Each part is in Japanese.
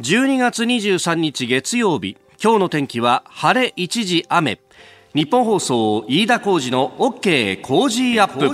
12月23日月曜日今日の天気は晴れ一時雨。ニッポン放送飯田浩司の OK Cozy up。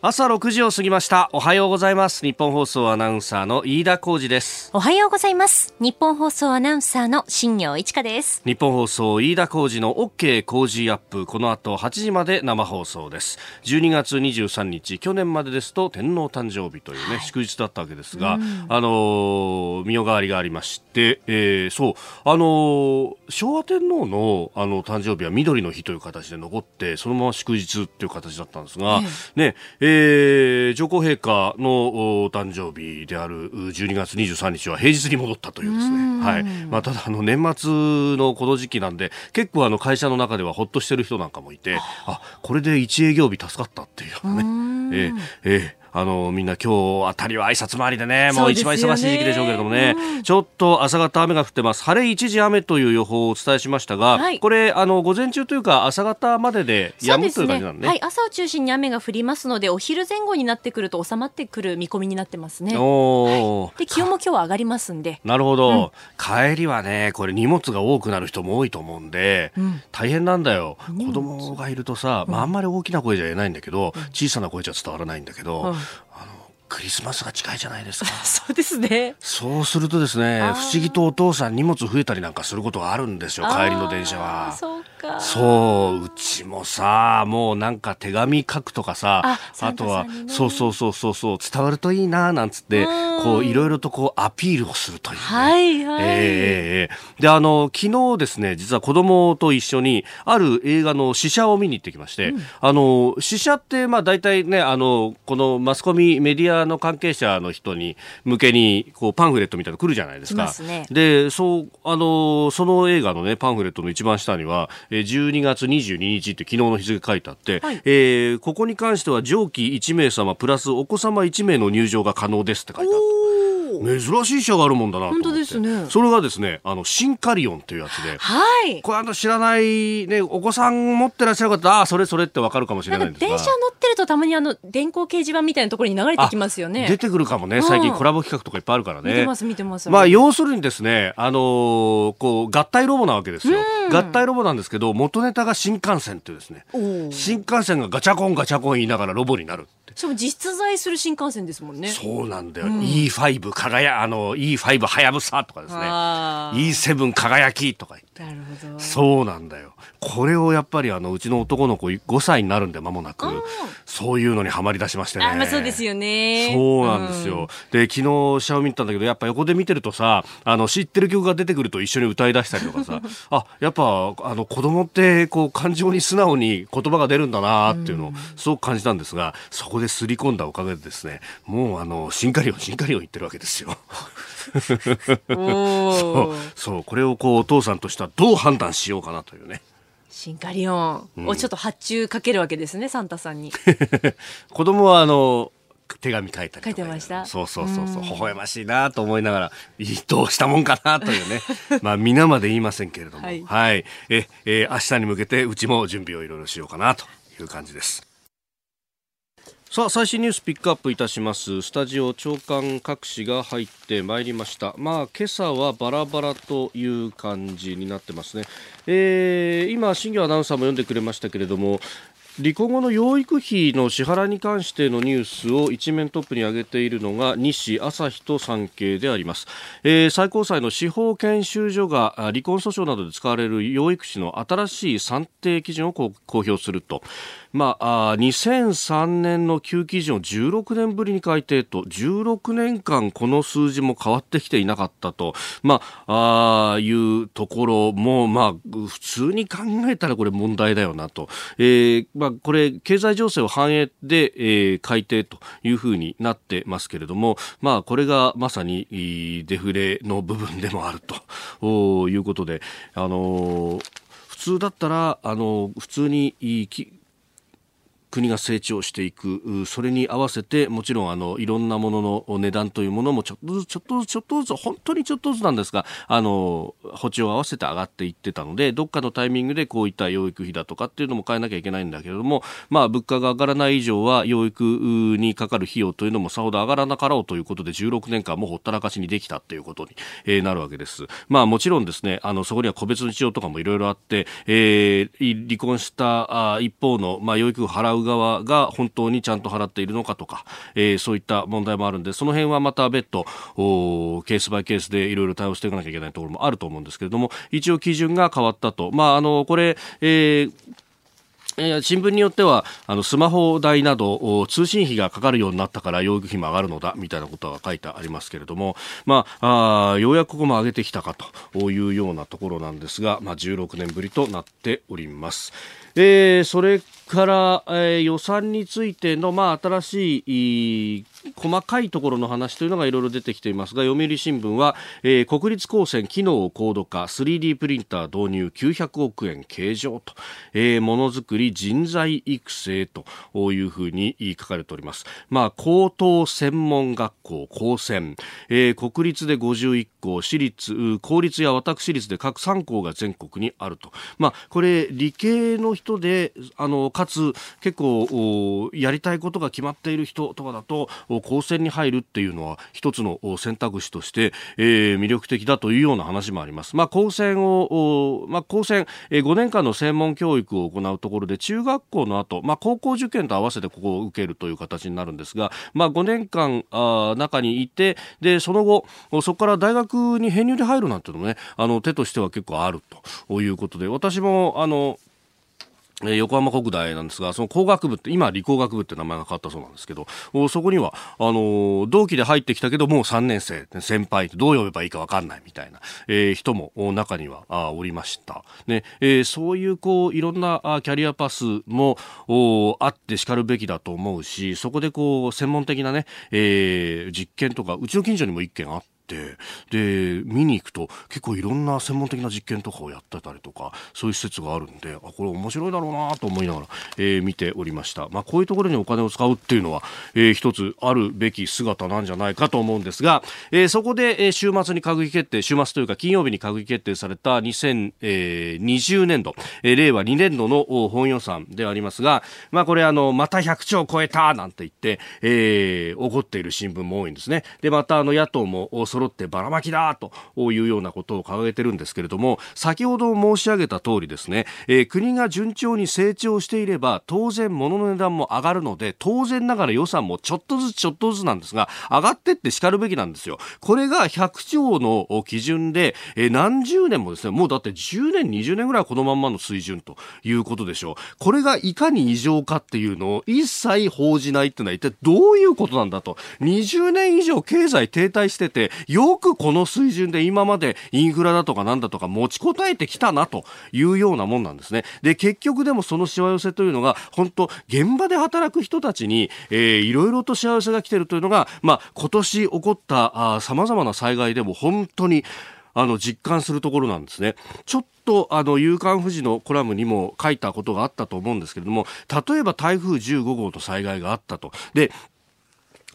朝6時を過ぎました。おはようございます。ニッポン放送アナウンサーの飯田浩司です。おはようございます。ニッポン放送アナウンサーの新行市佳です。ニッポン放送飯田浩司の OK Cozy up。この後8時まで生放送です。12月23日去年までですと天皇誕生日というね、はい、祝日だったわけですが、うん、あの御代替わりがありまして、えー、そう。あの昭和天皇のあの誕生日は緑の日という形で残ってそのまま祝日っていう形だったんですが、ねええー、上皇陛下のお誕生日である12月23日は平日に戻ったというですね、はい。まあ、ただあの年末のこの時期なんで結構あの会社の中ではほっとしてる人なんかもいてあ。これで1営業日助かったっていうね、えーえーあの、みんな今日あたりは挨拶回りでね、もう一番忙しい時期でしょうけれどもね、うん、ちょっと朝方雨が降ってます。晴れ一時雨という予報をお伝えしましたが、はい、これ、あの、午前中というか朝方までで止むという感じなんね、ね、はい、朝を中心に雨が降りますので、お昼前後になってくると収まってくる見込みになってますね。おはい、で、気温も今日は上がりますんで。なるほど、うん、帰りはね、これ荷物が多くなる人も多いと思うんで、うん、大変なんだよ。子供がいるとさ、まあ、あんまり大きな声じゃ言えないんだけど、小さな声じゃ伝わらないんだけど、クリスマスが近いじゃないですか。そうですね。そうするとですね、不思議とお父さん荷物増えたりなんかすることがあるんですよ、帰りの電車は。そうか。そう、うちもさ、もうなんか手紙書くとかさ、ああとは、ね、そうそうそうそうそう、伝わるといいな、なんつって、こう、いろいろとこう、アピールをするという、ね。はいはい。えー、で、あの、昨日ですね、実は子供と一緒に、ある映画の試写を見に行ってきまして、うん、あの、試写って、まあ大体ね、あの、このマスコミ、メディアの関係者の人に向けにこうパンフレットみたいなの来るじゃないですか。ね、で、そうあのその映画のねパンフレットの一番下には12月22日って昨日の日付書いてあって、はい、えー、ここに関しては上記1名様プラスお子様1名の入場が可能ですって書いてあって。珍しい車があるもんだな本当ですね。それがですねあのシンカリオンっていうやつで。はい。これあの知らないねお子さん持ってらっしゃる方ああそれそれってわかるかもしれないんですが。電車乗ってるとたまにあの電光掲示板みたいなところに流れてきますよね。出てくるかもね。最近コラボ企画とかいっぱいあるからね。見てます見てます。まあ要するにですねあのー、こう合体ロボなわけですよ。合体ロボなんですけど元ネタが新幹線っていうですね。新幹線がガチャコンガチャコン言いながらロボになるしかも実在する新幹線ですもんね。そうなんだよ。うん、E5 輝、あの、E5 はやぶさとかですね。E7 輝きとか言って。なるほど。そうなんだよ。これをやっぱりあのうちの男の子5歳になるんで間もなく。そういうのにはまり出しましてね。あ、まあ、そうですよね。そうなんですよ、うん、で昨日シャオミったんだけどやっぱ横で見てるとさあの知ってる曲が出てくると一緒に歌い出したりとかさ あやっぱあの子供ってこう感情に素直に言葉が出るんだなっていうのをすごく感じたんですがそこですり込んだおかげでですねもうあのシンカリオンシンカリオン言ってるわけですよそうそうこれをこうお父さんとしてはどう判断しようかなというね。シンカリオン。をちょっと発注かけるわけですね、うん、サンタさんに。子供はあの手紙書いたり書いてました？そうそうそうそう。微笑ましいなと思いながらどうしたもんかなというね。まあ皆まで言いませんけれども。はい、はい、ええー、明日に向けてうちも準備をいろいろしようかなという感じですさあ最新ニュースピックアップいたします。スタジオ長官各紙が入ってまいりました。まあ今朝はバラバラという感じになってますね、えー、今新業アナウンサーも読んでくれましたけれども離婚後の養育費の支払いに関してのニュースを一面トップに挙げているのが西朝日と産経であります、えー、最高裁の司法研修所が離婚訴訟などで使われる養育費の新しい算定基準を公表すると。まあ、2003年の旧基準を16年ぶりに改定と16年間この数字も変わってきていなかったと、まあ、あいうところも、まあ、普通に考えたらこれ問題だよなと、えーまあ、これ経済情勢を反映で、えー、改定というふうになってますけれども、まあ、これがまさにデフレの部分でもあるということで、あのー普通だったら、あの、普通に国が成長していくそれに合わせてもちろんあのいろんなものの値段というものもちょっとずつちょっとずつちょっとずつ本当にちょっとずつなんですがあの補地を合わせて上がっていってたのでどっかのタイミングでこういった養育費だとかっていうのも変えなきゃいけないんだけれどもまあ物価が上がらない以上は養育にかかる費用というのもさほど上がらなかろうということで16年間もほったらかしにできたということに、えー、なるわけです。まあもちろんですねあのそこには個別の事情とかもいろいろあって、えー、離婚したあ一方の、まあ、養育を払うう側が本当にちゃんと払っているのかとか、えー、そういった問題もあるんでその辺はまた別途ケースバイケースでいろいろ対応していかなきゃいけないところもあると思うんですけれども一応基準が変わったと。まああのこれ、えー新聞によってはあのスマホ代など通信費がかかるようになったから養育費も上がるのだみたいなことが書いてありますけれども、まあ、あようやくここも上げてきたかというようなところなんですが、まあ、16年ぶりとなっております。えー、それから、えー、予算についての、まあ、新しい細かいところの話というのがいろいろ出てきていますが読売新聞は、えー、国立高専機能高度化 3D プリンター導入900億円計上と、えー、ものづくり人材育成というふうに書かれております、まあ、高等専門学校高専、えー、国立で51校私立公立や私立で各3校が全国にあると、まあ、これ理系の人であのかつ結構やりたいことが決まっている人とかだと高専に入るっていうのは一つの選択肢として、えー、魅力的だというような話もあります。まあ、高専を、まあ、高専、えー、5年間の専門教育を行うところで中学校の後、まあ、高校受験と合わせてここを受けるという形になるんですが、まあ、5年間あ中にいてでその後そこから大学に編入で入るなんていうのもねあの手としては結構あるということで私もあのえ横浜国大なんですが、その工学部って、今理工学部って名前が変わったそうなんですけど、そこには、あの同期で入ってきたけど、もう3年生、先輩ってどう呼べばいいかわかんないみたいな、えー、人も中にはあおりました。ね、えー、そういう、こう、いろんなキャリアパスもあって叱るべきだと思うし、そこでこう、専門的なね、えー、実験とか、うちの近所にも一件あって、ってで見に行くと結構いろんな専門的な実験とかをやってたりとかそういう施設があるんであこれ面白いだろうなと思いながら、えー、見ておりました、まあ、こういうところにお金を使うっていうのは、えー、一つあるべき姿なんじゃないかと思うんですが、えー、そこで、え、週末に閣議決定週末というか金曜日に閣議決定された2020年度、え、令和2年度の本予算でありますが、まあ、これあのまた100兆超えたなんて言って、えー、怒っている新聞も多いんですね。でまたあの野党も揃ってばらまきだというようなことを掲げてるんですけれども先ほど申し上げた通りですね、えー、国が順調に成長していれば当然物の値段も上がるので当然ながら予算もちょっとずつちょっとずつなんですが上がってって叱るべきなんですよ。これが100兆の基準で、えー、何十年もですねもうだって10年20年ぐらいはこのまんまの水準ということでしょう。これがいかに異常かっていうのを一切報じないっていうのは一体どういうことなんだと。20年以上経済停滞しててよくこの水準で今までインフラだとかなんだとか持ちこたえてきたなというようなもんなんですね。で、結局でもそのしわ寄せというのが、本当現場で働く人たちに、えー、いろいろとしわ寄せが来てるというのが、まあ、今年起こった様々な災害でも本当に、あの実感するところなんですね。ちょっとあの夕刊富士のコラムにも書いたことがあったと思うんですけれども例えば台風15号の災害があったとで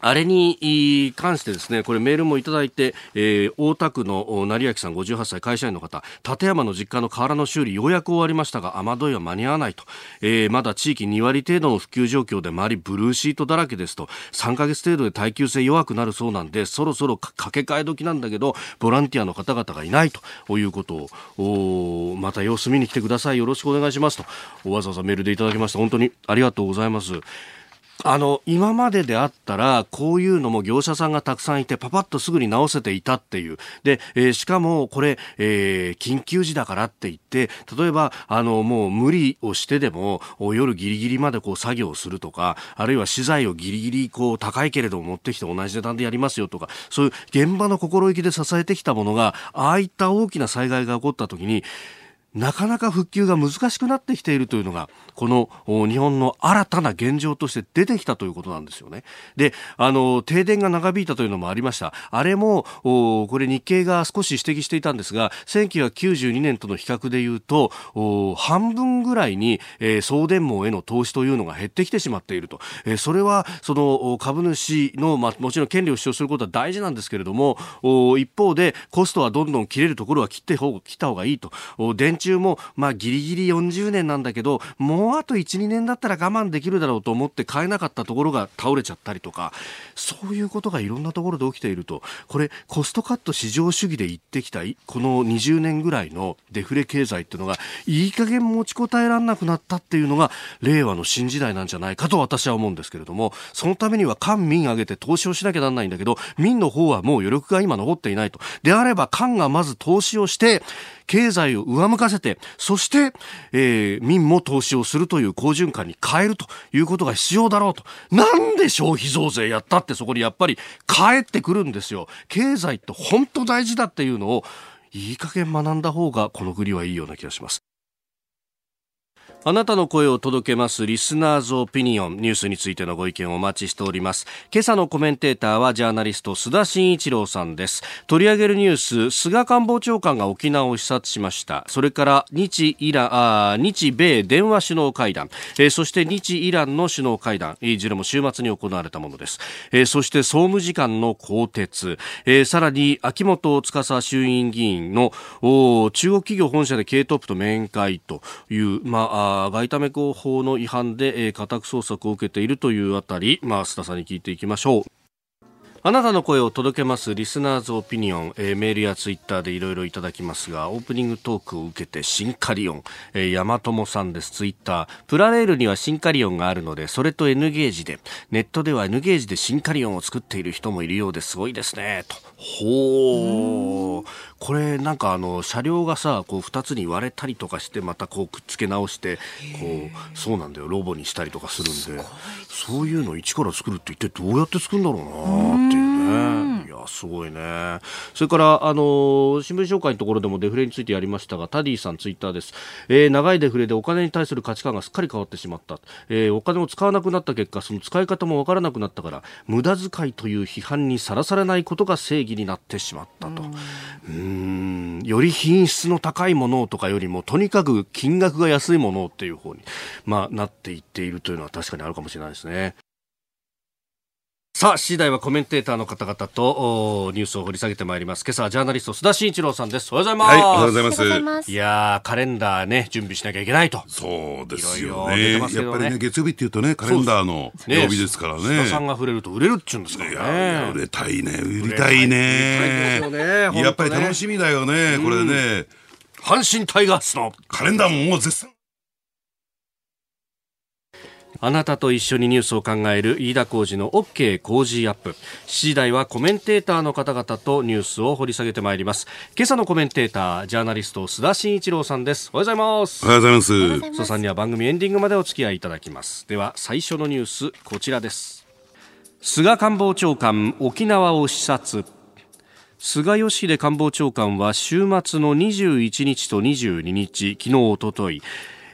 あれに関してですね、これメールもいただいて、えー、大田区の成明さん58歳会社員の方、立山の実家の瓦の修理ようやく終わりましたが、雨どいは間に合わないと、えー、まだ地域2割程度の普及状況で周りブルーシートだらけですと、3ヶ月程度で耐久性弱くなるそうなんで、そろそろ掛け替え時なんだけど、ボランティアの方々がいないということを、また様子見に来てください。よろしくお願いしますと、わざわざメールでいただきました。本当にありがとうございます。あの、今までであったら、こういうのも業者さんがたくさんいて、パパッとすぐに直せていたっていう。で、えー、しかも、これ、えー、緊急時だからって言って、例えば、あの、もう無理をしてでも、夜ギリギリまでこう作業するとか、あるいは資材をギリギリこう高いけれども持ってきて同じ値段でやりますよとか、そういう現場の心意気で支えてきたものが、ああいった大きな災害が起こった時に、なかなか復旧が難しくなってきているというのが、この日本の新たな現状として出てきたということなんですよね。で、あの、停電が長引いたというのもありました。あれも、これ日経が少し指摘していたんですが、1992年との比較で言うと、半分ぐらいに、えー、送電網への投資というのが減ってきてしまっていると。えー、それは、その株主の、まあ、もちろん権利を主張することは大事なんですけれども、一方でコストはどんどん切れるところは切って切った方がいいと。電中も、まあ、ギリギリ40年なんだけど、もうあと1、2年だったら我慢できるだろうと思って買えなかったところが倒れちゃったりとか、そういうことがいろんなところで起きていると、これ、コストカット市場主義で言ってきた、この20年ぐらいのデフレ経済っていうのが、いい加減持ちこたえられなくなったっていうのが、令和の新時代なんじゃないかと私は思うんですけれども、そのためには官民挙げて投資をしなきゃなんないんだけど、民の方はもう余力が今残っていないと。であれば、官がまず投資をして、経済を上向かせて、そして、えー、民も投資をするという好循環に変えるということが必要だろうと。なんで消費増税やったってそこにやっぱり帰ってくるんですよ。経済って本当大事だっていうのを、いい加減学んだ方がこの国はいいような気がします。あなたの声を届けますリスナーズオピニオンニュースについてのご意見をお待ちしております。今朝のコメンテーターはジャーナリスト須田慎一郎さんです。取り上げるニュース菅官房長官が沖縄を視察しました。それから日イラあ日米電話首脳会談、えー、そして日イランの首脳会談。いずれも週末に行われたものです、えー、そして総務次官の更迭、えー、さらに秋元司衆院議員の中国企業本社で経営トップと面会というまあ外為工法の違反で、えー、家宅捜索を受けているというあたり、まあ、須田さんに聞いていきましょう。あなたの声を届けますリスナーズオピニオン、えー、メールやツイッターでいろいろいただきますが、オープニングトークを受けてシンカリオン、えー、山友さんです、ツイッター。プラレールにはシンカリオンがあるので、それと N ゲージで、ネットでは N ゲージでシンカリオンを作っている人もいるようですごいですね、と。ほー。これなんかあの車両がさこう2つに割れたりとかしてまたこうくっつけ直してこうそうなんだよ。ロボにしたりとかするんで。そういうの一から作るって一体どうやって作るんだろうなっていうね。いやすごいね。それからあの新聞紹介のところでもデフレについてやりましたがタディさんツイッターです、えー、長いデフレでお金に対する価値観がすっかり変わってしまった、えー、お金を使わなくなった結果その使い方もわからなくなったから無駄遣いという批判にさらされないことが正義になってしまったと。うん。うん。より品質の高いものとかよりもとにかく金額が安いものっていう方に、まあ、なっていっているというのは確かにあるかもしれないですね。さあ、次第はコメンテーターの方々とニュースを掘り下げてまいります。今朝はジャーナリスト須田慎一郎さんです。おはようございます。はい、おはようございます。いやカレンダーね、準備しなきゃいけないと。そうですよね。いろいろねやっぱりね、月曜日っていうとね、カレンダーの曜日ですからね。須田さんが触れると売れるっちゅうんですかね。いや、売れたいね、売りたいね。いねやっぱり楽しみだよね、これね。阪神タイガースのカレンダーももう絶賛。あなたと一緒にニュースを考える飯田浩二の OK 工事アップ。7時台はコメンテーターの方々とニュースを掘り下げてまいります。今朝のコメンテーター、ジャーナリスト須田慎一郎さんです。おはようございます。おはようございます。須田さんには番組エンディングまでお付き合いいただきます。では最初のニュース、こちらです。菅官房長官、沖縄を視察。菅義偉官房長官は週末の21日と22日、昨日、おととい、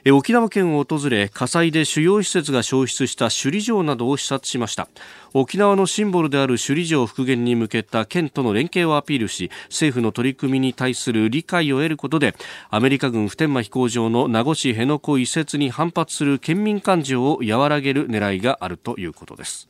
沖縄県を訪れ火災で主要施設が焼失した首里城などを視察しました。沖縄のシンボルである首里城復元に向けた県との連携をアピールし政府の取り組みに対する理解を得ることでアメリカ軍普天間飛行場の名護市辺野古移設に反発する県民感情を和らげる狙いがあるということです。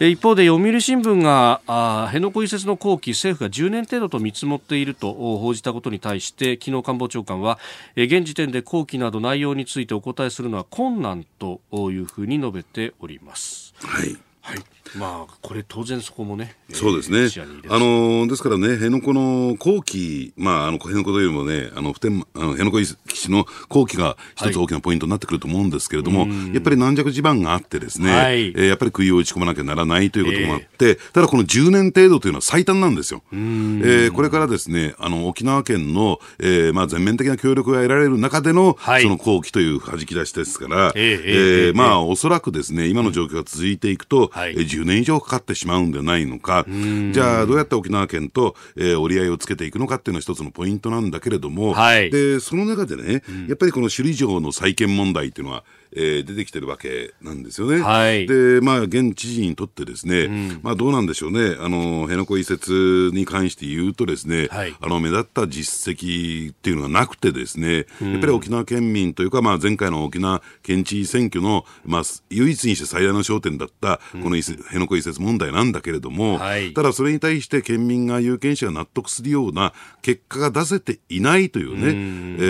一方で読売新聞が辺野古移設の後期政府が10年程度と見積もっていると報じたことに対して昨日官房長官は現時点で後期など内容についてお答えするのは困難というふうに述べております。はい、はいまあ、これ当然そこもね、そうですね、あのですからね、辺野古の後期、まあ、あの辺野古というよりもね、あの普天あの辺野古基地の後期が一つ大きなポイントになってくると思うんですけれども、はい、やっぱり軟弱地盤があってですね、はい、えー、やっぱり杭を打ち込まなきゃならないということもあって、えー、ただこの10年程度というのは最短なんですよ。えー、これからですね、あの沖縄県の、えーまあ、全面的な協力が得られる中での、はい、その後期という弾き出しですから、えー、えー、まあ、おそらくですね、今の状況が続いていくと、はい、10年以上かかってしまうんではないのか、じゃあどうやって沖縄県と、えー、折り合いをつけていくのかっていうのは一つのポイントなんだけれども、はい、でその中でね、やっぱりこの首里城の再建問題っていうのは、えー、出てきてるわけなんですよね。はい、で、まあ、現知事にとってですね、うん、まあ、どうなんでしょうね、あの、辺野古移設に関して言うとですね、はい、あの、目立った実績っていうのがなくてですね、うん、やっぱり沖縄県民というか、まあ、前回の沖縄県知事選挙の、まあ、唯一にして最大の焦点だった、この辺野古移設問題なんだけれども、はい、ただそれに対して県民が有権者が納得するような結果が出せていないというね、うん、え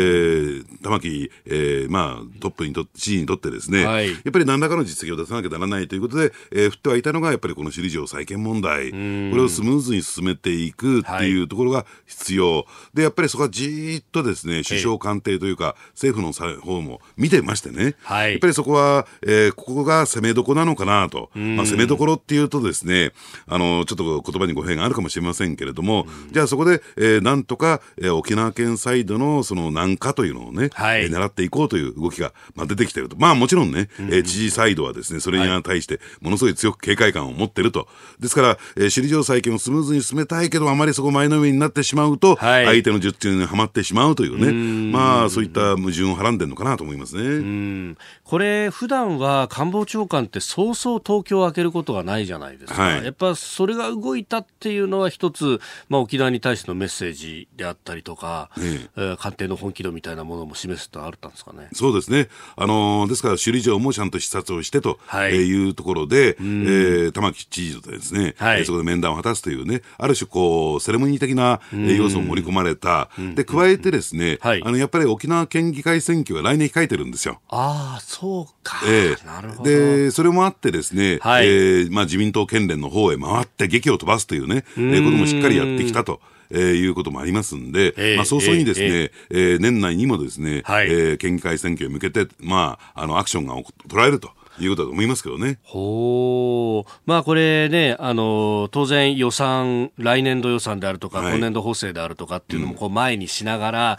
ー、玉城、えー、まあ、トップにとって、知事にとってですね、はい、やっぱり何らかの実績を出さなきゃならないということで、えー、振ってはいたのが、やっぱりこの首里城再建問題、これをスムーズに進めていくっていうところが必要。はい、で、やっぱりそこはじーっとですね、首相官邸というか、政府の方も見てましてね、はい、やっぱりそこは、えー、ここが攻めどこなのかなと。まあ、攻めどころっていうとですね、あの、ちょっと言葉に語弊があるかもしれませんけれども、じゃあそこで、えー、なんとか、えー、沖縄県サイドのその難化というのをね、はい、えー、狙っていこうという動きが、まあ、出てきてると。まあもちろんね、うん、えー、知事サイドはですね、それに対してものすごい強く警戒感を持ってると。ですから、えー、首里城再建をスムーズに進めたいけど、あまりそこ前のめりになってしまうと、はい、相手の術中にはまってしまうというね、うまあそういった矛盾をはらんでるのかなと思いますね。これ、普段は官房長官ってそうそう東京を開けることがないじゃないですか。はい、やっぱそれが動いたっていうのは一つ、まあ沖縄に対してのメッセージであったりとか、ええ官邸の本気度みたいなものも示すとあったんですかね。そうですね。あのー、ですから首里城もちゃんと視察をしてと、はい、いうところで、えー、玉城知事とですね、はい、そこで面談を果たすというね、ある種こう、セレモニー的な要素を盛り込まれた。で、加えてですね、はい、あの、やっぱり沖縄県議会選挙が来年控えてるんですよ。ああ、そうか。ええー、なるほど。で、それもあってですね、はい、えー、まあ自民党県連の方へ回って劇を飛ばすというね、えー、こともしっかりやってきたと。えー、いうこともありますんで、えー、まあ、早々にですね、えー、えー、年内にもですね、はい、えー、県議会選挙に向けて、まあ、あの、アクションが取られると。いうことだと思いますけどね。ほう。まあこれね、あの、当然予算、来年度予算であるとか、はい、今年度補正であるとかっていうのもこう前にしながら、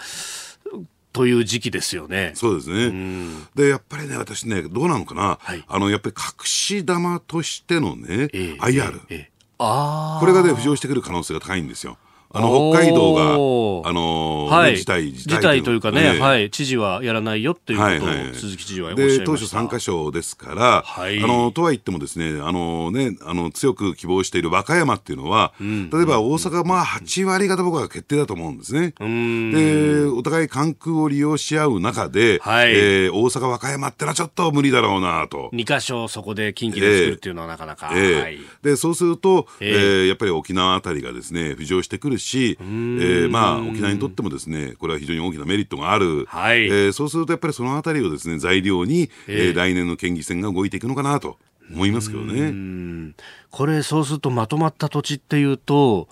うん、という時期ですよね。そうですね。うん、で、やっぱりね、私ね、どうなのかな、はい、あの、やっぱり隠し玉としてのね、えー、IR、えーえー、あこれがね、浮上してくる可能性が高いんですよ。あの北海道が、あのはい、事態、事態というかね、はい、知事はやらないよっていうことを、はいはい、鈴木知事はおっしゃいました。で当初3か所ですから、はい、あのとは言ってもですね、あのね、あの強く希望している和歌山っていうのは、うん、例えば大阪、まあ8割方僕は決定だと思うんですね。で、お互い関空を利用し合う中で、はい、えー、大阪、和歌山ってのはちょっと無理だろうなと。2か所そこで近畿で作るっていうのはなかなか。えー、はい、でそうすると、えー、えー、やっぱり沖縄あたりがですね、浮上してくるし、えー、まあ、沖縄にとってもですね、これは非常に大きなメリットがある。はい、えー、そうするとやっぱりそのあたりをですね、材料に、えー、来年の県議選が動いていくのかなと思いますけどね。これ、そうするとまとまった土地っていうと、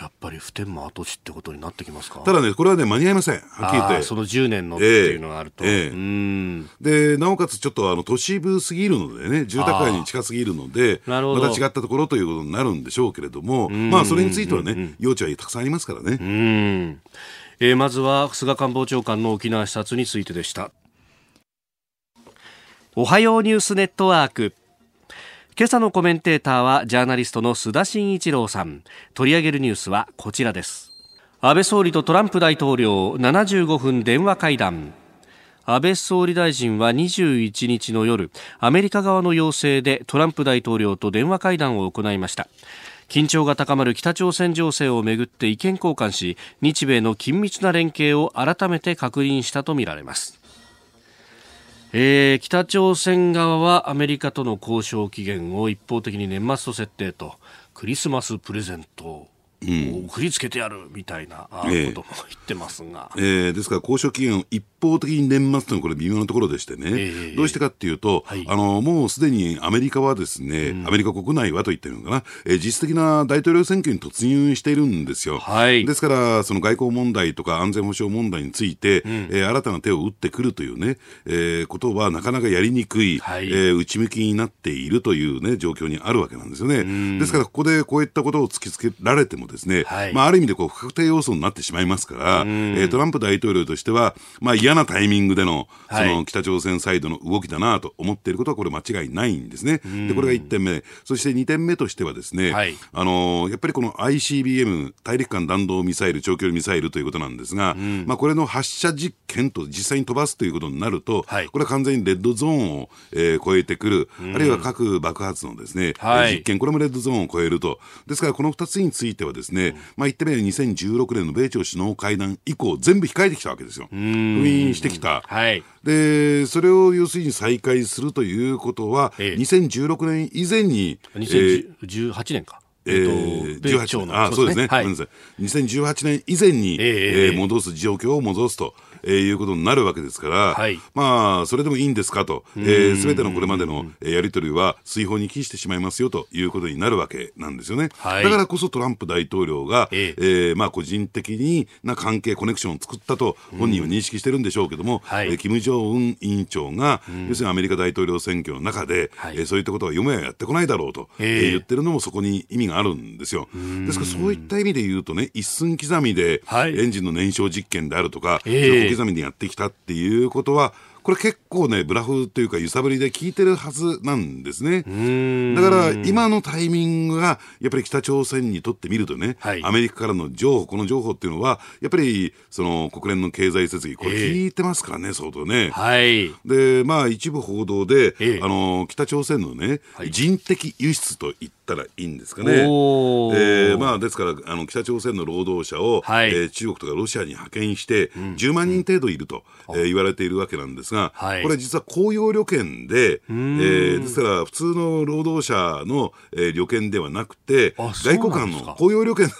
やっぱり普天間跡地ってことになってきますか？ただね、これはね、間に合いません。はっきり言って。その10年のっていうのがあると。えー、で、なおかつちょっとあの都市部すぎるのでね、住宅街に近すぎるので、また違ったところということになるんでしょうけれども、まあ、それについてはね、余地はたくさんありますからね。うんえー、まずは菅官房長官の沖縄視察についてでした。おはようニュースネットワーク。今朝のコメンテーターはジャーナリストの須田慎一郎さん。取り上げるニュースはこちらです。安倍総理とトランプ大統領75分電話会談。安倍総理大臣は21日の夜アメリカ側の要請でトランプ大統領と電話会談を行いました。緊張が高まる北朝鮮情勢をめぐって意見交換し日米の緊密な連携を改めて確認したとみられます。えー、北朝鮮側はアメリカとの交渉期限を一方的に年末と設定とクリスマスプレゼント送りつけてやるみたいなことも言ってますが、えー、え。ー、ですから交渉期限を一方的に年末というのはこれ微妙なところでしてね、え。ー、どうしてかっていうと、はい、あのもうすでにアメリカはですね、うん、アメリカ国内はと言ってるのかな、えー、実質的な大統領選挙に突入しているんですよ。はい、ですから、その外交問題とか安全保障問題について、うん、えー、新たな手を打ってくるというね、えー、ことはなかなかやりにくい、はい、えー、内向きになっているというね、状況にあるわけなんですよね。ですから、ここでこういったことを突きつけられてもですね、はい、まあ、ある意味でこう不確定要素になってしまいますから、えー、トランプ大統領としては、まあ、嫌なタイミングでのその北朝鮮サイドの動きだなと思っていることは、これ、間違いないんですね。でこれが1点目、そして2点目としては、ですね、はい、あのやっぱりこの ICBM、大陸間弾道ミサイル、長距離ミサイルということなんですが、まあ、これの発射実験と実際に飛ばすということになると、はい、これは完全にレッドゾーンを、えー、超えてくる、あるいは核爆発のですね、はい、実験、これもレッドゾーンを超えると。ですから、この2つについてはですね、まあ、言ってみれば2016年の米朝首脳会談以降、全部控えてきたわけですよ。封印してきた。はい、で、それを要するに再開するということは、ええ、2016年以前に。2018年か。えー、18年、あ、そうですね。はい、2018年以前に、えー、戻す状況を戻すと。えー、いうことになるわけですから、はい、まあ、それでもいいんですかと、す、えー、べ、てのこれまでのやり取りは水泡に帰してしまいますよということになるわけなんですよね。はい、だからこそトランプ大統領が、えー、えー、まあ、個人的にな関係、コネクションを作ったと本人は認識してるんでしょうけども、はい、えー、金正恩委員長が、要するにアメリカ大統領選挙の中で、はい、えー、そういったことはよもややってこないだろうと、えー、言ってるのもそこに意味があるんですよ。ですからそういった意味で言うとね、一寸刻みで、エンジンの燃焼実験であるとか、えー、小刻みでやってきたっていうことは、これ結構ね、ブラフというか揺さぶりで効いてるはずなんですね。だから今のタイミングが、やっぱり北朝鮮にとってみるとね、はい、アメリカからの情報、この情報っていうのは、やっぱりその国連の経済設備、これ聞いてますからね、えー、相当ね。はい。で、まあ一部報道で、えー、あの、北朝鮮のね、はい、人的輸出といったらいいんですかね。えー、まあですから、あの、北朝鮮の労働者を、はい、えー、中国とかロシアに派遣して、10万人程度いると、うん、えー、言われているわけなんですが、はい、これ実は公用旅券で、えー、ですから普通の労働者の、えー、旅券ではなくて、外交官の公用旅券で。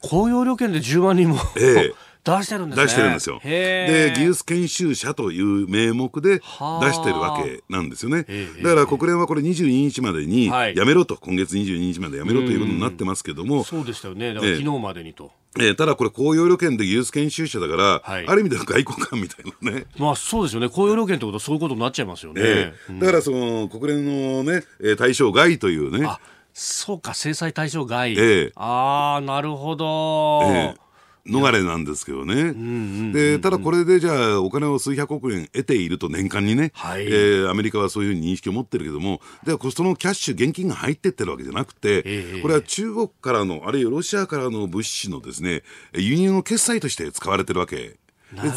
公用旅券で10万人も。ええー 出してるんですね。出してるんですよ。で、技術研修者という名目で出してるわけなんですよね。だから国連はこれ22日までにやめろと、今月22日までやめろということになってますけども。そうでしたよね。だから昨日までにと。えー、ただこれ、公用旅券で技術研修者だから、はい、ある意味では外交官みたいなね。まあそうですよね、公用旅券ってことはそういうことになっちゃいますよね。えー、だからその国連のね、対象外というね。そうか、制裁対象外。えー、ああ、なるほど。えー逃れなんですけどね、でただこれでじゃあ、お金を数百億円得ていると、年間にね、はい、えー、アメリカはそういうふうに認識を持ってるけども、ではそのキャッシュ、現金が入ってってるわけじゃなくて、えー、これは中国からの、あるいはロシアからの物資のですね輸入の決済として使われてるわけ。で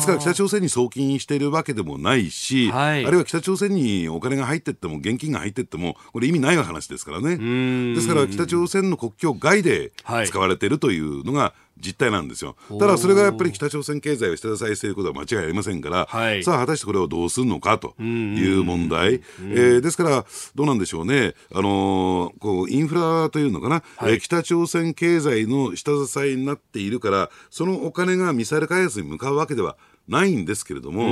すから北朝鮮に送金しているわけでもないし、はい、あるいは北朝鮮にお金が入っていっても、現金が入っていっても、これ、意味ない話ですからね。ですから、北朝鮮の国境外で使われているというのが、実態なんですよ。ただそれがやっぱり北朝鮮経済を下支えしていることは間違いありませんから、はい、さあ果たしてこれをどうするのかという問題。えー、ですから、どうなんでしょうね。あのー、こう、インフラというのかな、はい、えー、北朝鮮経済の下支えになっているから、そのお金がミサイル開発に向かうわけではないんですけれども、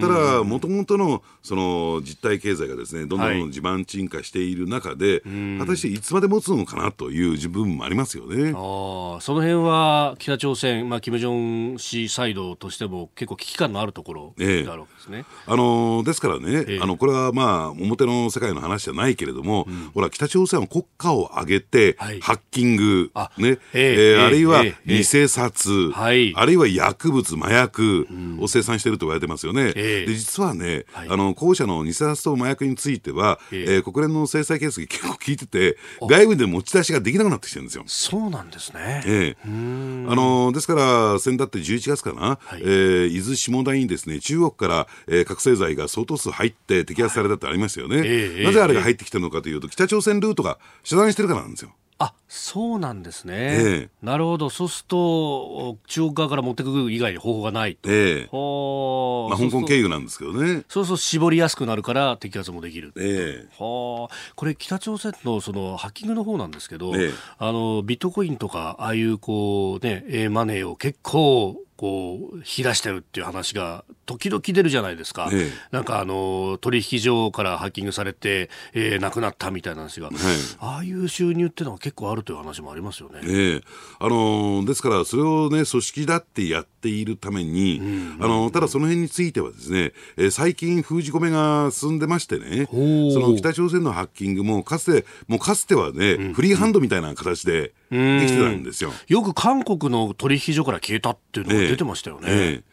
ただ、もともとのその実体経済がですねどんどん地盤沈下している中で、はい、果たしていつまで持つのかなという自分もありますよね。あその辺は北朝鮮、まあ、金正恩氏サイドとしても結構危機感のあるところだろうですね。ええ、あのですからね、え、あのこれはまあ表の世界の話じゃないけれども、うん、ほら北朝鮮は国家を挙げて、はい、ハッキング、あね。えー、あるいは偽札、はい、あるいは薬物、麻薬、うんを生産していると言われてますよね。で実はね、はい、あの後者の偽札と麻薬については、えー、えー、国連の制裁決議結構効いてて、外部で持ち出しができなくなってきてるんですよ。そうなんですね。えー、あのですから、先だって11月かな、はい、えー、伊豆下田にですね中国から、えー、覚醒剤が相当数入って摘発されたってありますよね。はい、なぜあれが入ってきてるのかというと、北朝鮮ルートが遮断してるからなんですよ。あそうなんですね、ええ、なるほど、そうすると、中国側から持ってくる以外に方法がない。と、え。えまあ、香港経由なんですけどね、そうすると絞りやすくなるから、摘発もできる、ええ、はこれ、北朝鮮のそのハッキングの方なんですけど、ええ、あのビットコインとか、ああいうこう、ね、マネーを結構、こう引き出してるっていう話が時々出るじゃないですか、ええ、なんかあの取引所からハッキングされて、えー、亡くなったみたいな話が、はい、ああいう収入っていうのは結構あるという話もありますよね。ええ、あのですから、それをね、組織だってやっているために、うんあのただその辺についてはですね、えー、最近封じ込めが進んでましてね、その北朝鮮のハッキングもかつて、もうかつてはね、うん、フリーハンドみたいな形でできてたんですよ。よく韓国の取引所から消えたっていうのが出出てましたよね。ええ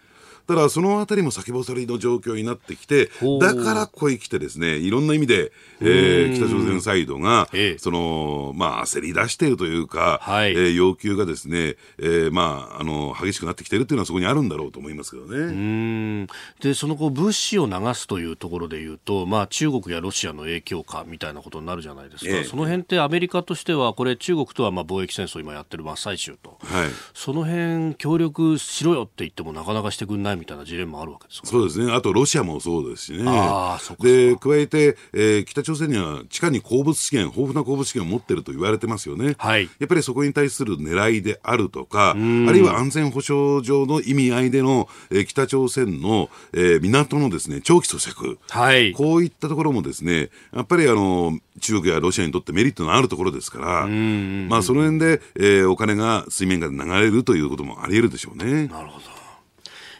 ただそのあたりも先細りの状況になってきて、だからここへ来てですね、いろんな意味で、えー、北朝鮮サイドが、その、まあ、焦り出しているというか、はい、えー、要求がですね、えー、まあ、あの、激しくなってきているというのはそこにあるんだろうと思いますけどね。で、そのこう物資を流すというところでいうと、まあ、中国やロシアの影響かみたいなことになるじゃないですか。えー、その辺ってアメリカとしては、これ中国とはまあ貿易戦争今やってる真っ最中と。はい。その辺協力しろよって言ってもなかなかしてくんないみたいな事例もあるわけですそうですね。あとロシアもそうですしね。あそうで、加えて、えー、北朝鮮には地下に鉱物資源、豊富な鉱物資源を持っていると言われてますよね。はい。やっぱりそこに対する狙いであるとか、あるいは安全保障上の意味合いでの、えー、北朝鮮の、えー、港のですね、長期租借。はい。こういったところもですね、やっぱりあの、中国やロシアにとってメリットのあるところですから、まあその辺で、えー、お金が水面下で流れるということもあり得るでしょうね。なるほど。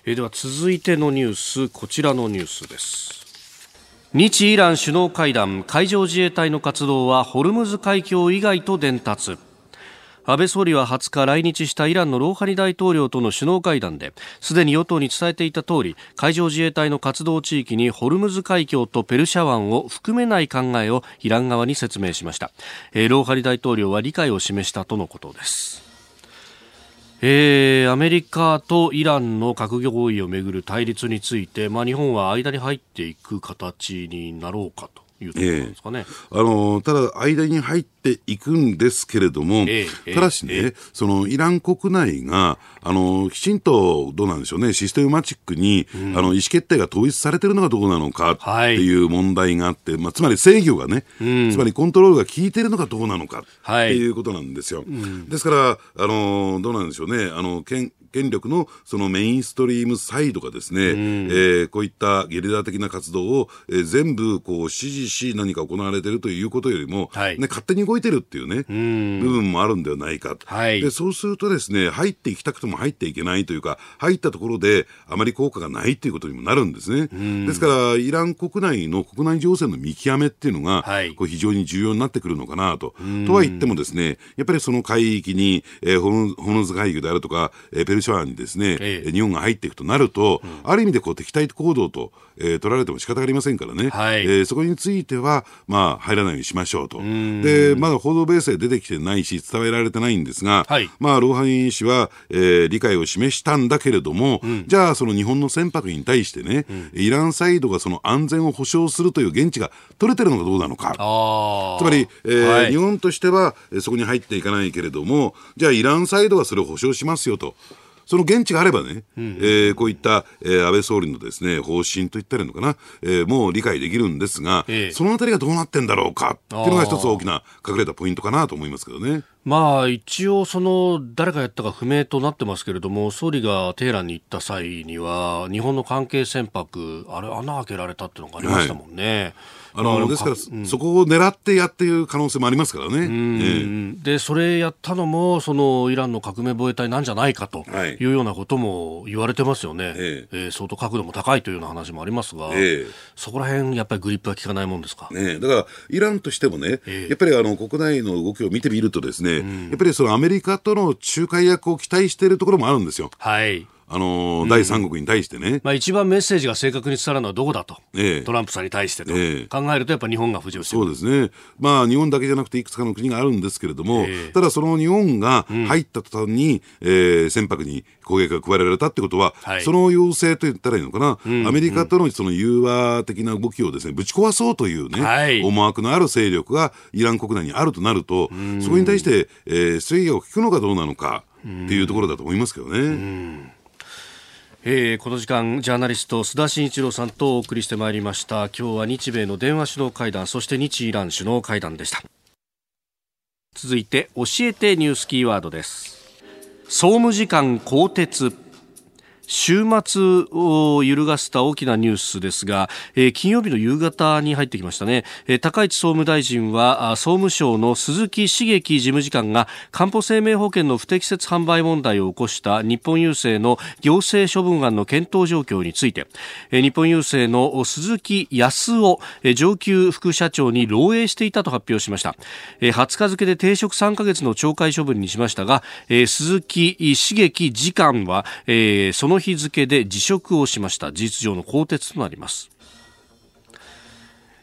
え、では続いてのニュースこちらのニュースです。日イラン首脳会談海上自衛隊の活動はホルムズ海峡以外と伝達。安倍総理は20日来日したイランのローハニ大統領との首脳会談ですでに与党に伝えていた通り海上自衛隊の活動地域にホルムズ海峡とペルシャ湾を含めない考えをイラン側に説明しました、えー、ローハニ大統領は理解を示したとのことです。えー、アメリカとイランの核合意をめぐる対立について、まあ、日本は間に入っていく形になろうかと。いうところですかね、えー、あのただ、間に入っていくんですけれども、えー、ただしね、えー、そのイラン国内があのきちんとどうなんでしょうね、システマチックに、うん、あの意思決定が統一されてるのかどうなのかっていう問題があって、まあ、つまり制御がね、うん、つまりコントロールが効いてるのかどうなのかっていうことなんですよ。はい。うん、ですから、あのどうなんでしょうね、あの権権力のそのメインストリームサイドがですね、うん、えー、こういったゲリラ的な活動を、えー、全部こう指示し何か行われているということよりも、はい、ね、勝手に動いてるっていうね、うん、部分もあるんではないか、はい、で。そうするとですね、入っていきたくても入っていけないというか、入ったところであまり効果がないということにもなるんですね。うん、ですから、イラン国内の国内情勢の見極めっていうのが、はい、こう非常に重要になってくるのかなと。とは言ってもですね、やっぱりその海域に、えー、ホノズ海域であるとか、えー、ペルシにですね、ええ、日本が入っていくとなると、うん、ある意味でこう敵対行動と、えー、取られても仕方ありませんからね、はい、えー、そこについては、まあ、入らないようにしましょうと。で、まだ報道ベースで出てきてないし、伝えられてないんですが、はい、まあ、ローハニ氏は、えー、理解を示したんだけれども、うん、じゃあ、その日本の船舶に対してね、うん、イランサイドがその安全を保障するという現地が取れてるのかどうなのか。つまり、えー、はい、日本としては、そこに入っていかないけれども、じゃあ、イランサイドがそれを保障しますよと。その現地があればね、うん、えー、こういった、えー、安倍総理のですね、方針といったらいいのかな、えー、もう理解できるんですが、えー、そのあたりがどうなってんだろうかっていうのが一つ大きな隠れたポイントかなと思いますけどね。まあ、一応、その、誰がやったか不明となってますけれども、総理がテヘランに行った際には、日本の関係船舶、あれ、穴開けられたっていうのがありましたもんね。はいあのですから、うん、そこを狙ってやっている可能性もありますからね。えー、で、それやったのも、そのイランの革命防衛隊なんじゃないかというようなことも言われてますよね。えー、えー、相当角度も高いというような話もありますが、えー、そこら辺やっぱりグリップは効かないもんですか？ね、だから、イランとしてもね、やっぱりあの国内の動きを見てみるとですね、やっぱりそのアメリカとの仲介役を期待しているところもあるんですよ。はい。あのーうん、第三国に対してね、まあ、一番メッセージが正確に伝わるのはどこだと、ええ、トランプさんに対してと、ええ、考えると、やっぱり日本が浮上してそうですね、まあ、日本だけじゃなくて、いくつかの国があるんですけれども、え、ただ、その日本が入った途端に、うん、えー、船舶に攻撃が加えられたってことは、はい、その要請と言ったらいいのかな、うん、アメリカとのその融和的な動きをですねぶち壊そうというね、はい、思惑のある勢力がイラン国内にあるとなると、そこに対して、えー、制御を聞くのかどうなのかっていうところだと思いますけどね。えー、この時間ジャーナリスト須田慎一郎さんとお送りしてまいりました。今日は日米の電話首脳会談そして日イラン首脳会談でした。続いて教えてニュースキーワードです。総務次官更迭週末を揺るがした大きなニュースですが、えー、金曜日の夕方に入ってきましたね、えー、高市総務大臣は総務省の鈴木茂樹事務次官がかんぽ生命保険の不適切販売問題を起こした日本郵政の行政処分案の検討状況について、えー、日本郵政の鈴木康夫、上級副社長に漏洩していたと発表しました、えー、20日付で停職3ヶ月の懲戒処分にしましたが、えー、鈴木茂樹次官は、えー、そのの日付で辞職をしました。事実上の更迭となります。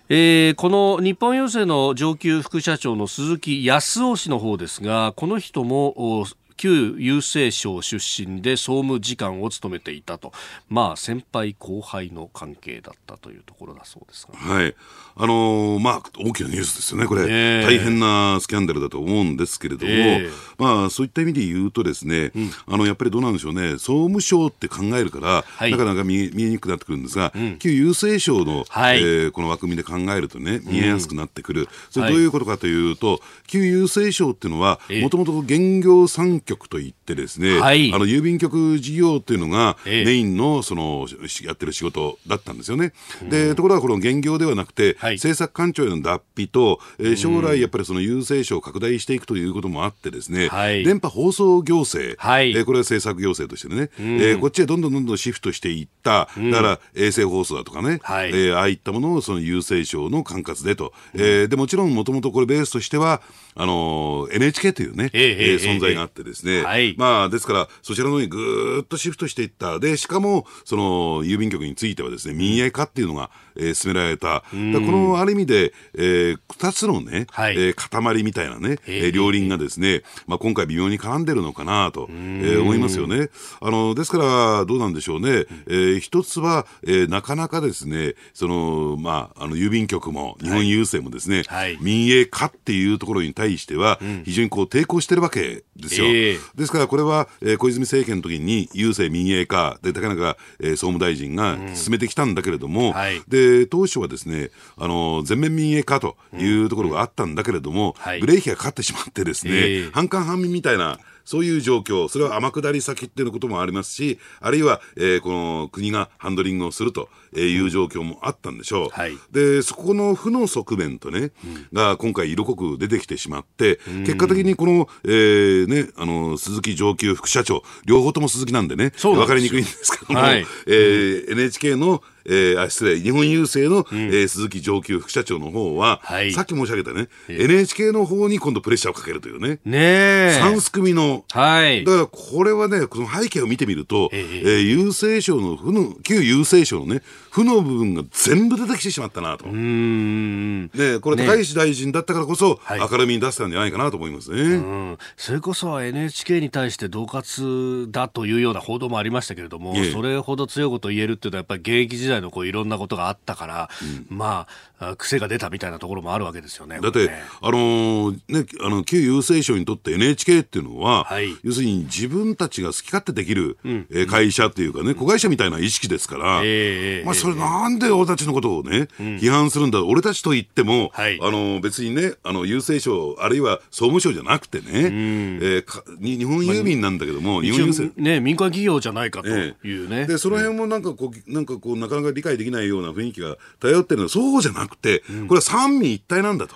えー、この日本郵政の上級副社長の鈴木康夫氏の方ですがこの人も旧郵政省出身で総務次官を務めていたと、まあ、先輩後輩の関係だったというところだそうですが、はい、あのー、まあ、大きなニュースですよね、これ、え。ー、大変なスキャンダルだと思うんですけれども、えー、まあ、そういった意味で言うとですね、うん、あのやっぱりどうなんでしょうね、総務省って考えるから、はい、なかなか見見えにくくなってくるんですが、うん、旧郵政省の、はい、えー、この枠組みで考えるとね、見えやすくなってくる、うん、それどういうことかというと、はい、旧郵政省っていうのは、もともと現業産局といってですね、はい、あの郵便局事業っていうのがメインのそのやってる仕事だったんですよね。でところがこの現業ではなくて、はい、政策官庁への脱皮と、えー、将来やっぱりその郵政省を拡大していくということもあってですね、はい、電波放送行政、はい、えー、これは政策行政としてね、えー、こっちへどんどんどんどんシフトしていった、だから衛星放送だとかね、はい、えー、ああいったものをその郵政省の管轄でと、えー、でもちろんもともとこれベースとしてはあの NHK というね、えー、えー、存在があってですね、はい、まあですからそちらの方にぐっとシフトしていった。でしかもその郵便局についてはですね民営化っていうのが、えー、進められた、このある意味で、えー、2つのね、はい、えー、塊みたいなね、えー、両輪がですね、まあ、今回微妙に絡んでるのかなと、えー、思いますよね。あのですからどうなんでしょうね、えー、一つは、えー、なかなかですねその、まあ、あの郵便局も日本郵政もですね、はい、民営化っていうところに対しては、非常にこう抵抗してるわけですよ。えー、ですからこれは、えー、小泉政権の時に郵政民営化で高中、えー、総務大臣が進めてきたんだけれども、うんはい、で当初はですねあの全面民営化というところがあったんだけれども、うん。はい、ブレーキがかかってしまってですね、えー、半官半民みたいなそういう状況、それは天下り先っていうこともありますし、あるいは、えー、この国がハンドリングをするという状況もあったんでしょう。はい、で、そこの負の側面とね、うん、が今回色濃く出てきてしまって、うん、結果的にこの、えー、ね、あの、鈴木上級副社長、両方とも鈴木なんでね、わかりにくいんですけども、はい、えー、NHK のえー、あ失礼、日本郵政の、うん、えー、鈴木上級副社長の方は、はい、さっき申し上げたね、NHK の方に今度プレッシャーをかけるというね。ね三すくみの。はい。だからこれはね、この背景を見てみると、えー、えー、郵政省の負の、旧郵政省のね、負の部分が全部出てきてしまったなと。うん。ね、これ高市大臣だったからこそ、明るみに出したんじゃないかなと思いますね。うん。それこそ NHK に対して恫喝だというような報道もありましたけれども、それほど強いことを言えるっていうのはやっぱり現役時代のこういろんなことがあったから、うん、まあ、癖が出たみたいなところもあるわけですよね。だって、ね、あのね、あの、旧郵政省にとって NHK っていうのは、はい、要するに自分たちが好き勝手できる、うん、え会社っていうかね、子会社みたいな意識ですから、えー、まあ、それなんで俺たちのことをね、うん、批判するんだ、俺たちと言っても、はい、あの、別にね、あの、郵政省、あるいは総務省じゃなくてね、うん、えー、か日本郵便なんだけども、まあ、日本郵政。ね、民間企業じゃないかというね。で、その辺もなんかこう、なんかこう、なかなか理解できないような雰囲気が頼ってるのはそうじゃなくて、これは三位一体なんだと。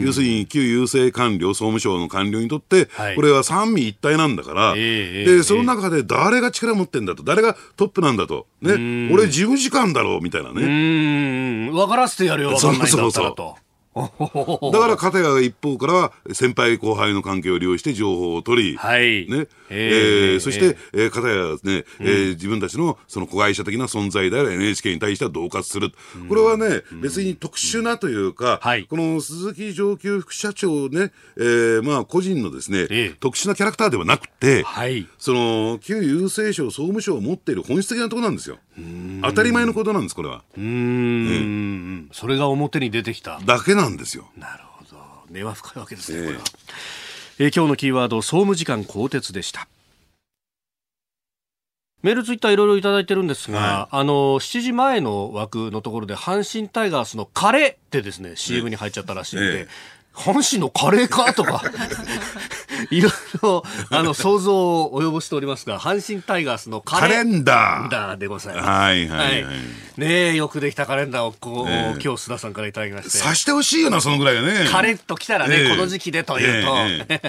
要するに旧郵政官僚、総務省の官僚にとって、はい、これは三位一体なんだから、えー、で、その中で誰が力持ってんだと、誰がトップなんだと、ね、俺事務次官だろうみたいなね。分からせてやるよ、分かんないんだったらと。そうそうそうだから片や一方からは先輩後輩の関係を利用して情報を取り、はい、ね。えー、えー、そして、えー、片やね、えー、自分たちのその子会社的な存在である NHK に対しては恫喝する、これはね、別に特殊なというか、はい、この鈴木上級副社長ね、えー、まあ個人のですね、えー、特殊なキャラクターではなくて、はい、その旧郵政省総務省を持っている本質的なところなんですよ。当たり前のことなんです、これは。うん、ね、それが表に出てきた。だけなんですよ。なるほど。根は深いわけですね、これは。えー、今日のキーワード、総務時間更迭でした。メールツイッターいろいろいただいてるんですが、はい、あの、7時前の枠のところで、阪神タイガースのカレーってですね、CM に入っちゃったらしいんで、ええ阪神のカレーか？とか いろいろあの想像を及ぼしておりますが阪神タイガースのカレンダーでございます。はいはい、はい、ねよくできたカレンダーをこう、えー、今日須田さんからいただきまして。さしてほしいよなそのぐらいがね。カレッと来たらね、えー、この時期でというと、え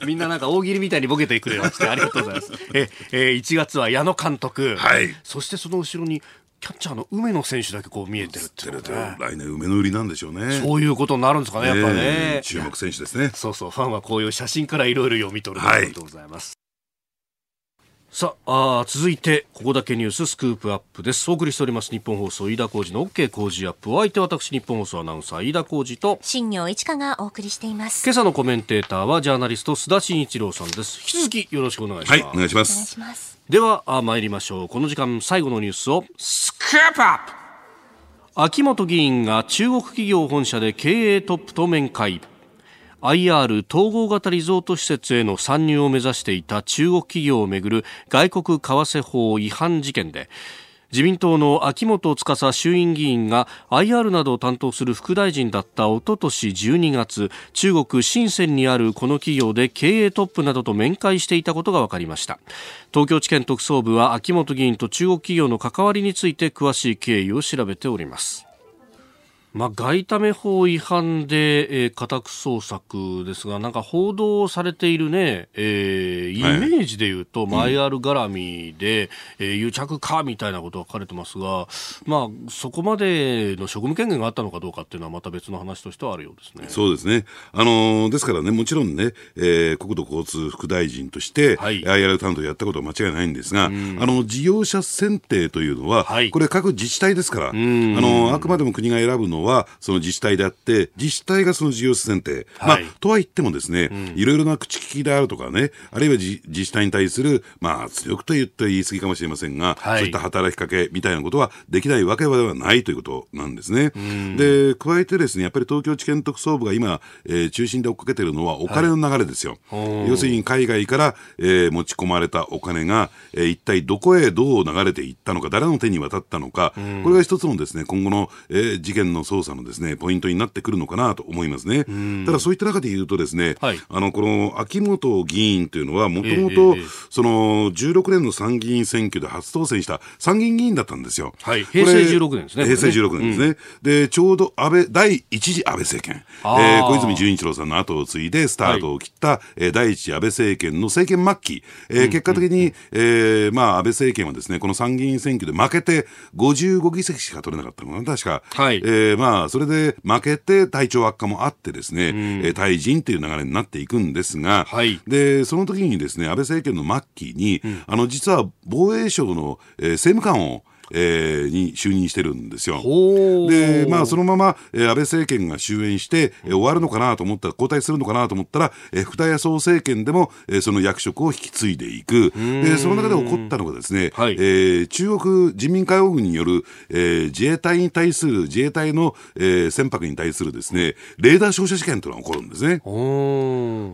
ー、みんななんか大喜利みたいにボケてくれましてありがとうございます。ええー、1月は矢野監督、はい、そしてその後ろにキャッチャーの梅野選手だけこう見えてるっていう、ね、来年梅野売りなんでしょうね。そういうことになるんですかねやっぱね。注目選手ですね。そうそうファンはこういう写真からいろいろ読み取るということでございます、はい、さあ続いてここだけニューススクープアップです。お送りしております日本放送飯田浩司の OK 工事アップ。お相手私日本放送アナウンサー飯田浩司と新業一華がお送りしています。今朝のコメンテーターはジャーナリスト須田慎一郎さんです。引き続きよろしくお願いします。はいお願いします。お願いします。では参りましょう。この時間最後のニュースをスクープアップ。秋元議員が中国企業本社で経営トップと面会 IR 統合型リゾート施設への参入を目指していた中国企業をめぐる外国為替法違反事件で自民党の秋元司衆院議員が IR などを担当する副大臣だったおととし12月中国深センにあるこの企業で経営トップなどと面会していたことが分かりました。東京地検特捜部は秋元議員と中国企業の関わりについて詳しい経緯を調べております。まあ、外為法違反で、えー、家宅捜索ですが、なんか報道されているね、えー、イメージで言うと、はい、マイアル絡みで、うん、えー、癒着かみたいなことが書かれてますが、まあ、そこまでの職務権限があったのかどうかっていうのは、また別の話としてはあるようですね。そうですね。あのー、ですからね、もちろんね、えー、国土交通副大臣として、はい、IR 担当やったことは間違いないんですが、あの、事業者選定というのは、はい、これ各自治体ですから、あの、あくまでも国が選ぶのは、その自治体であって、自治体がその事業者選定。はい、まあ、とは言ってもですね、うん、いろいろな口利きであるとかね、あるいは自治体に対する、まあ、圧力と言って言い過ぎかもしれませんが、はい、そういった働きかけみたいなことはできないわけではないということなんですね。で、加えてですね、やっぱり東京地検特捜部が今、えー、中心で追っかけてるのはお金の流れですよ。はい、要するに海外から、えー、持ち込まれたお金が、えー、一体どこへどう流れていったのか、誰の手に渡ったのか、これが一つのですね、今後の、えー、事件の捜査のですね、ポイントになってくるのかなと思いますね。ただそういった中で言うとですね、はい、あの、この秋元議員というのは、もともと、その、16年の参議院選挙で初当選した参議院議員だったんですよ。はい、平成16年ですね。平成16年ですね。うん、で、ちょうど安倍、第一次安倍政権、えー、小泉純一郎さんの後を継いでスタートを切った、はい、えー、第一次安倍政権の政権末期、えー、結果的に、うん、えー、まあ、安倍政権はですね、この参議院選挙で負けて55議席しか取れなかったのかな、確か。はい。えー、まあ、それで負けて体調悪化もあってですね、うん、えー、退陣という流れになっていくんですが、はい、で、その時にですね、安倍政権の末期に、うん、あの、実は防衛省の、えー、政務官をえー、に就任してるんですよ。で、まあ、そのまま、えー、安倍政権が終焉して、えー、終わるのかなと思ったら、交代するのかなと思ったら、えー、福田康夫政権でも、えー、その役職を引き継いでいく。で、その中で起こったのがですね、はい、えー、中国人民解放軍による、えー、自衛隊に対する、自衛隊の、えー、船舶に対するですね、レーダー照射事件というのが起こるんですね。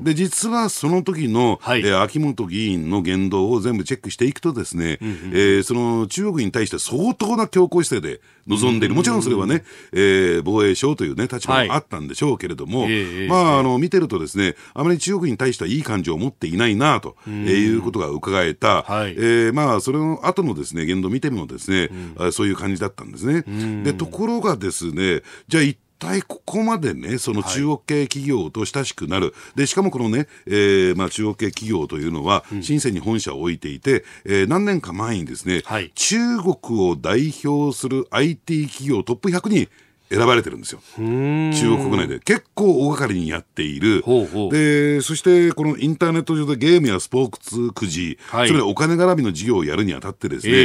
で、実はその時の、はい、えー、秋元議員の言動を全部チェックしていくとですね、うんうん、えー、その中国に対して相当な強硬姿勢で臨んでいる、もちろんそれはね、えー、防衛省という、ね、立場があったんでしょうけれども、はい、まあ、あの見てると、ですねあまり中国に対してはいい感情を持っていないなと、えいうことが伺えた、はい、えー、まあ、それの後のですね言動を見てもですね、うん、そういう感じだったんですね。でところがですねじゃあ一体ここまでね、その中国系企業と親しくなる、はい、でしかもこのね、えーまあ、中国系企業というのは、深センに本社を置いていて、えー、何年か前にですね、はい、中国を代表する IT 企業トップ100に選ばれてるんですよ。中国国内で。結構大掛かりにやっている。で、そしてこのインターネット上でゲームやスポーツくじ、はい、それお金絡みの事業をやるにあたってですね、え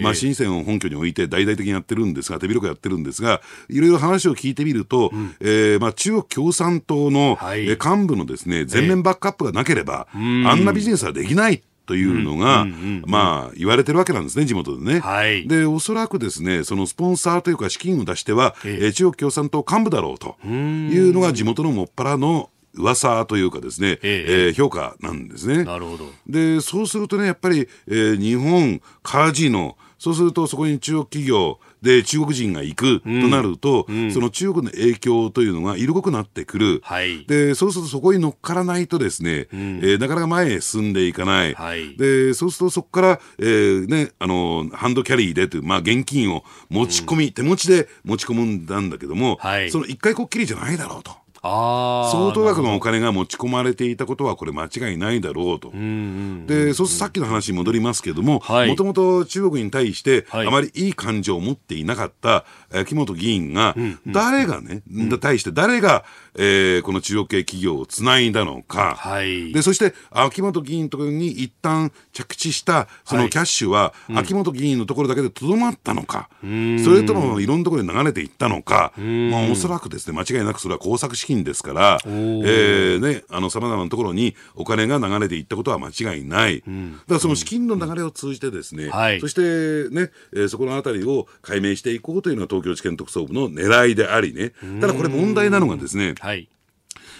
ー、まあ、深センを本拠に置いて大々的にやってるんですが、手広くやってるんですが、いろいろ話を聞いてみると、うん、えー、まあ、中国共産党の、はい、幹部のですね、全面バックアップがなければ、えー、あんなビジネスはできないというのが、まあ、言われてるわけなんですね、地元でね。はい、で、おそらくですね、そのスポンサーというか資金を出しては、えー、中国共産党幹部だろうというのが地元のもっぱらの噂というかですね、えええー、評価なんですね。なるほど。で、そうするとね、やっぱり、えー、日本カジノ、そうするとそこに中国企業、で、中国人が行くとなると、うん、その中国の影響というのが色濃くなってくる。はい、で、そうするとそこに乗っからないとですね、うん、えー、なかなか前へ進んでいかない。はい、で、そうするとそこから、えー、ね、あの、ハンドキャリーでという、まあ現金を持ち込み、うん、手持ちで持ち込むんだけども、はい、その一回こっきりじゃないだろうと。相当額のお金が持ち込まれていたことはこれ間違いないだろうと。で、そうするとさっきの話に戻りますけれども、もともと中国に対してあまりいい感情を持っていなかった木本議員が、誰がね、対して誰が、えー、この中国系企業をつないだのか、はい、でそして秋元議員のところに一旦着地したそのキャッシュは、はい、秋元議員のところだけでとどまったのか、それともいろんなところに流れていったのか、まあ、おそらくですね間違いなくそれは工作資金ですから、えーね、あのさまざまなところにお金が流れていったことは間違いない、うん、だからその資金の流れを通じてですね、はい、そしてね、えー、そこのあたりを解明していこうというのは東京地検特捜部の狙いでありね、ただこれ問題なのがですね、はい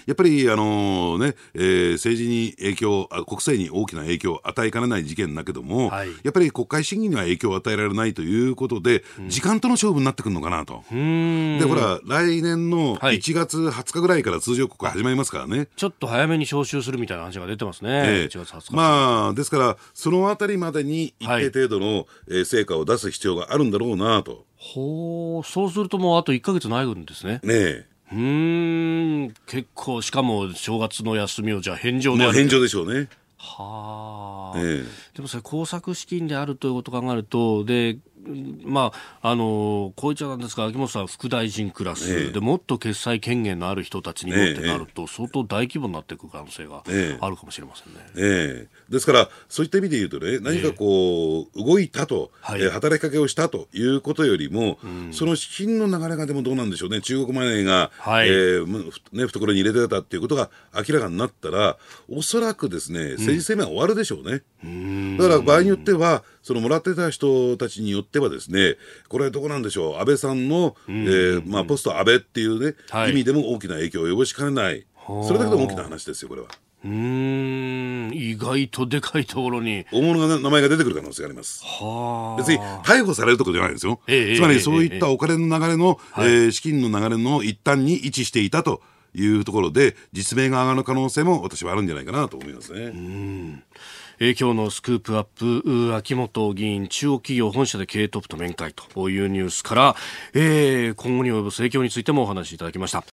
やっぱり、あのね、えー、政治に影響、国政に大きな影響を与えかねない事件だけども、はい、やっぱり国会審議には影響を与えられないということで、うん、時間との勝負になってくるのかなと。で、ほら、来年の1月20日ぐらいから通常国会始まりますからね、はい、ちょっと早めに召集するみたいな話が出てますね。えー、まあ、ですから、そのあたりまでに一定程度の、はい、えー、成果を出す必要があるんだろうなと。ほう、そうするともうあと1か月ないんですね。ねえ。うん。結構しかも正月の休みをじゃあ返上であ返上でしょうね。はあ、ええ、でもそれ工作資金であるということを考えるとでまあ、あのこういっちゃなんですが秋元さん、副大臣クラス、ええ、でもっと決裁権限のある人たちにもってなると、相当大規模になっていく可能性があるかもしれませんね、ええ。ですから、そういった意味で言うとね、何かこう、動いたと、はい、えー、働きかけをしたということよりも、うん、その資金の流れがでもどうなんでしょうね、中国マネーが、はい、えー、ね、懐に入れてたっていうことが明らかになったら、おそらくですね、政治生命は終わるでしょうね。うん、だから場合によっては、そのもらってた人たちによってはですね、これどこなんでしょう、安倍さんの、うん、えー、まあ、ポスト安倍っていうね、はい、意味でも大きな影響を及ぼしかねない。それだけでも大きな話ですよ、これは。うん。意外とでかいところに。大物が名前が出てくる可能性があります。は別に逮捕されるところじゃないですよ、ええ、つまりそういったお金の流れの、ええ。えー、資金の流れの一端に位置していたというところで実名が上がる可能性も私はあるんじゃないかなと思いますね。うんえー、今日のスクープアップ秋元議員中央企業本社で経営トップと面会というニュースから、えー、今後に及ぼす影響についてもお話しいただきました。